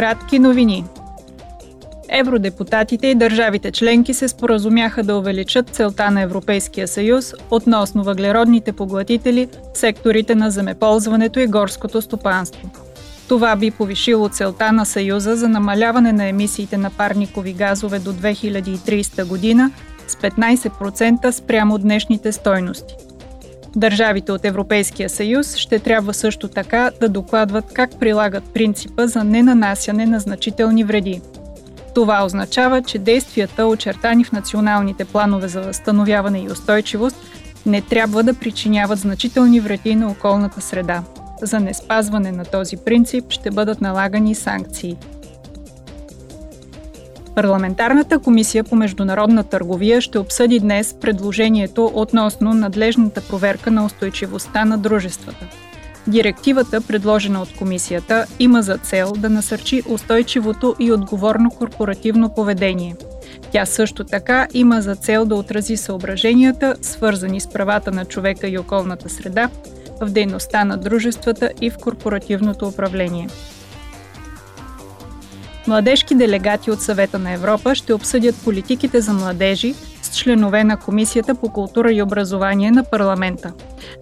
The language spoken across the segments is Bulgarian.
Кратки новини. Евродепутатите и държавите членки се споразумяха да увеличат целта на Европейския съюз относно въглеродните поглътители в секторите на земеползването и горското стопанство. Това би повишило целта на Съюза за намаляване на емисиите на парникови газове до 2030 година с 15% спрямо днешните стойности. Държавите от Европейския съюз ще трябва също така да докладват как прилагат принципа за ненанасяне на значителни вреди. Това означава, че действията, очертани в националните планове за възстановяване и устойчивост, не трябва да причиняват значителни вреди на околната среда. За неспазване на този принцип ще бъдат налагани санкции. Парламентарната комисия по международна търговия ще обсъди днес предложението относно надлежната проверка на устойчивостта на дружествата. Директивата, предложена от комисията, има за цел да насърчи устойчивото и отговорно корпоративно поведение. Тя също така има за цел да отрази съображенията, свързани с правата на човека и околната среда, в дейността на дружествата и в корпоративното управление. Младежки делегати от Съвета на Европа ще обсъдят политиките за младежи с членове на Комисията по култура и образование на парламента.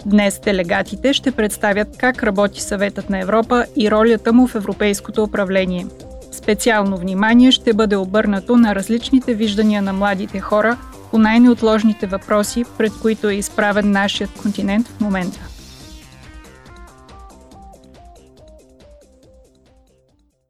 Днес делегатите ще представят как работи Съветът на Европа и ролята му в европейското управление. Специално внимание ще бъде обърнато на различните виждания на младите хора по най-неотложните въпроси, пред които е изправен нашият континент в момента.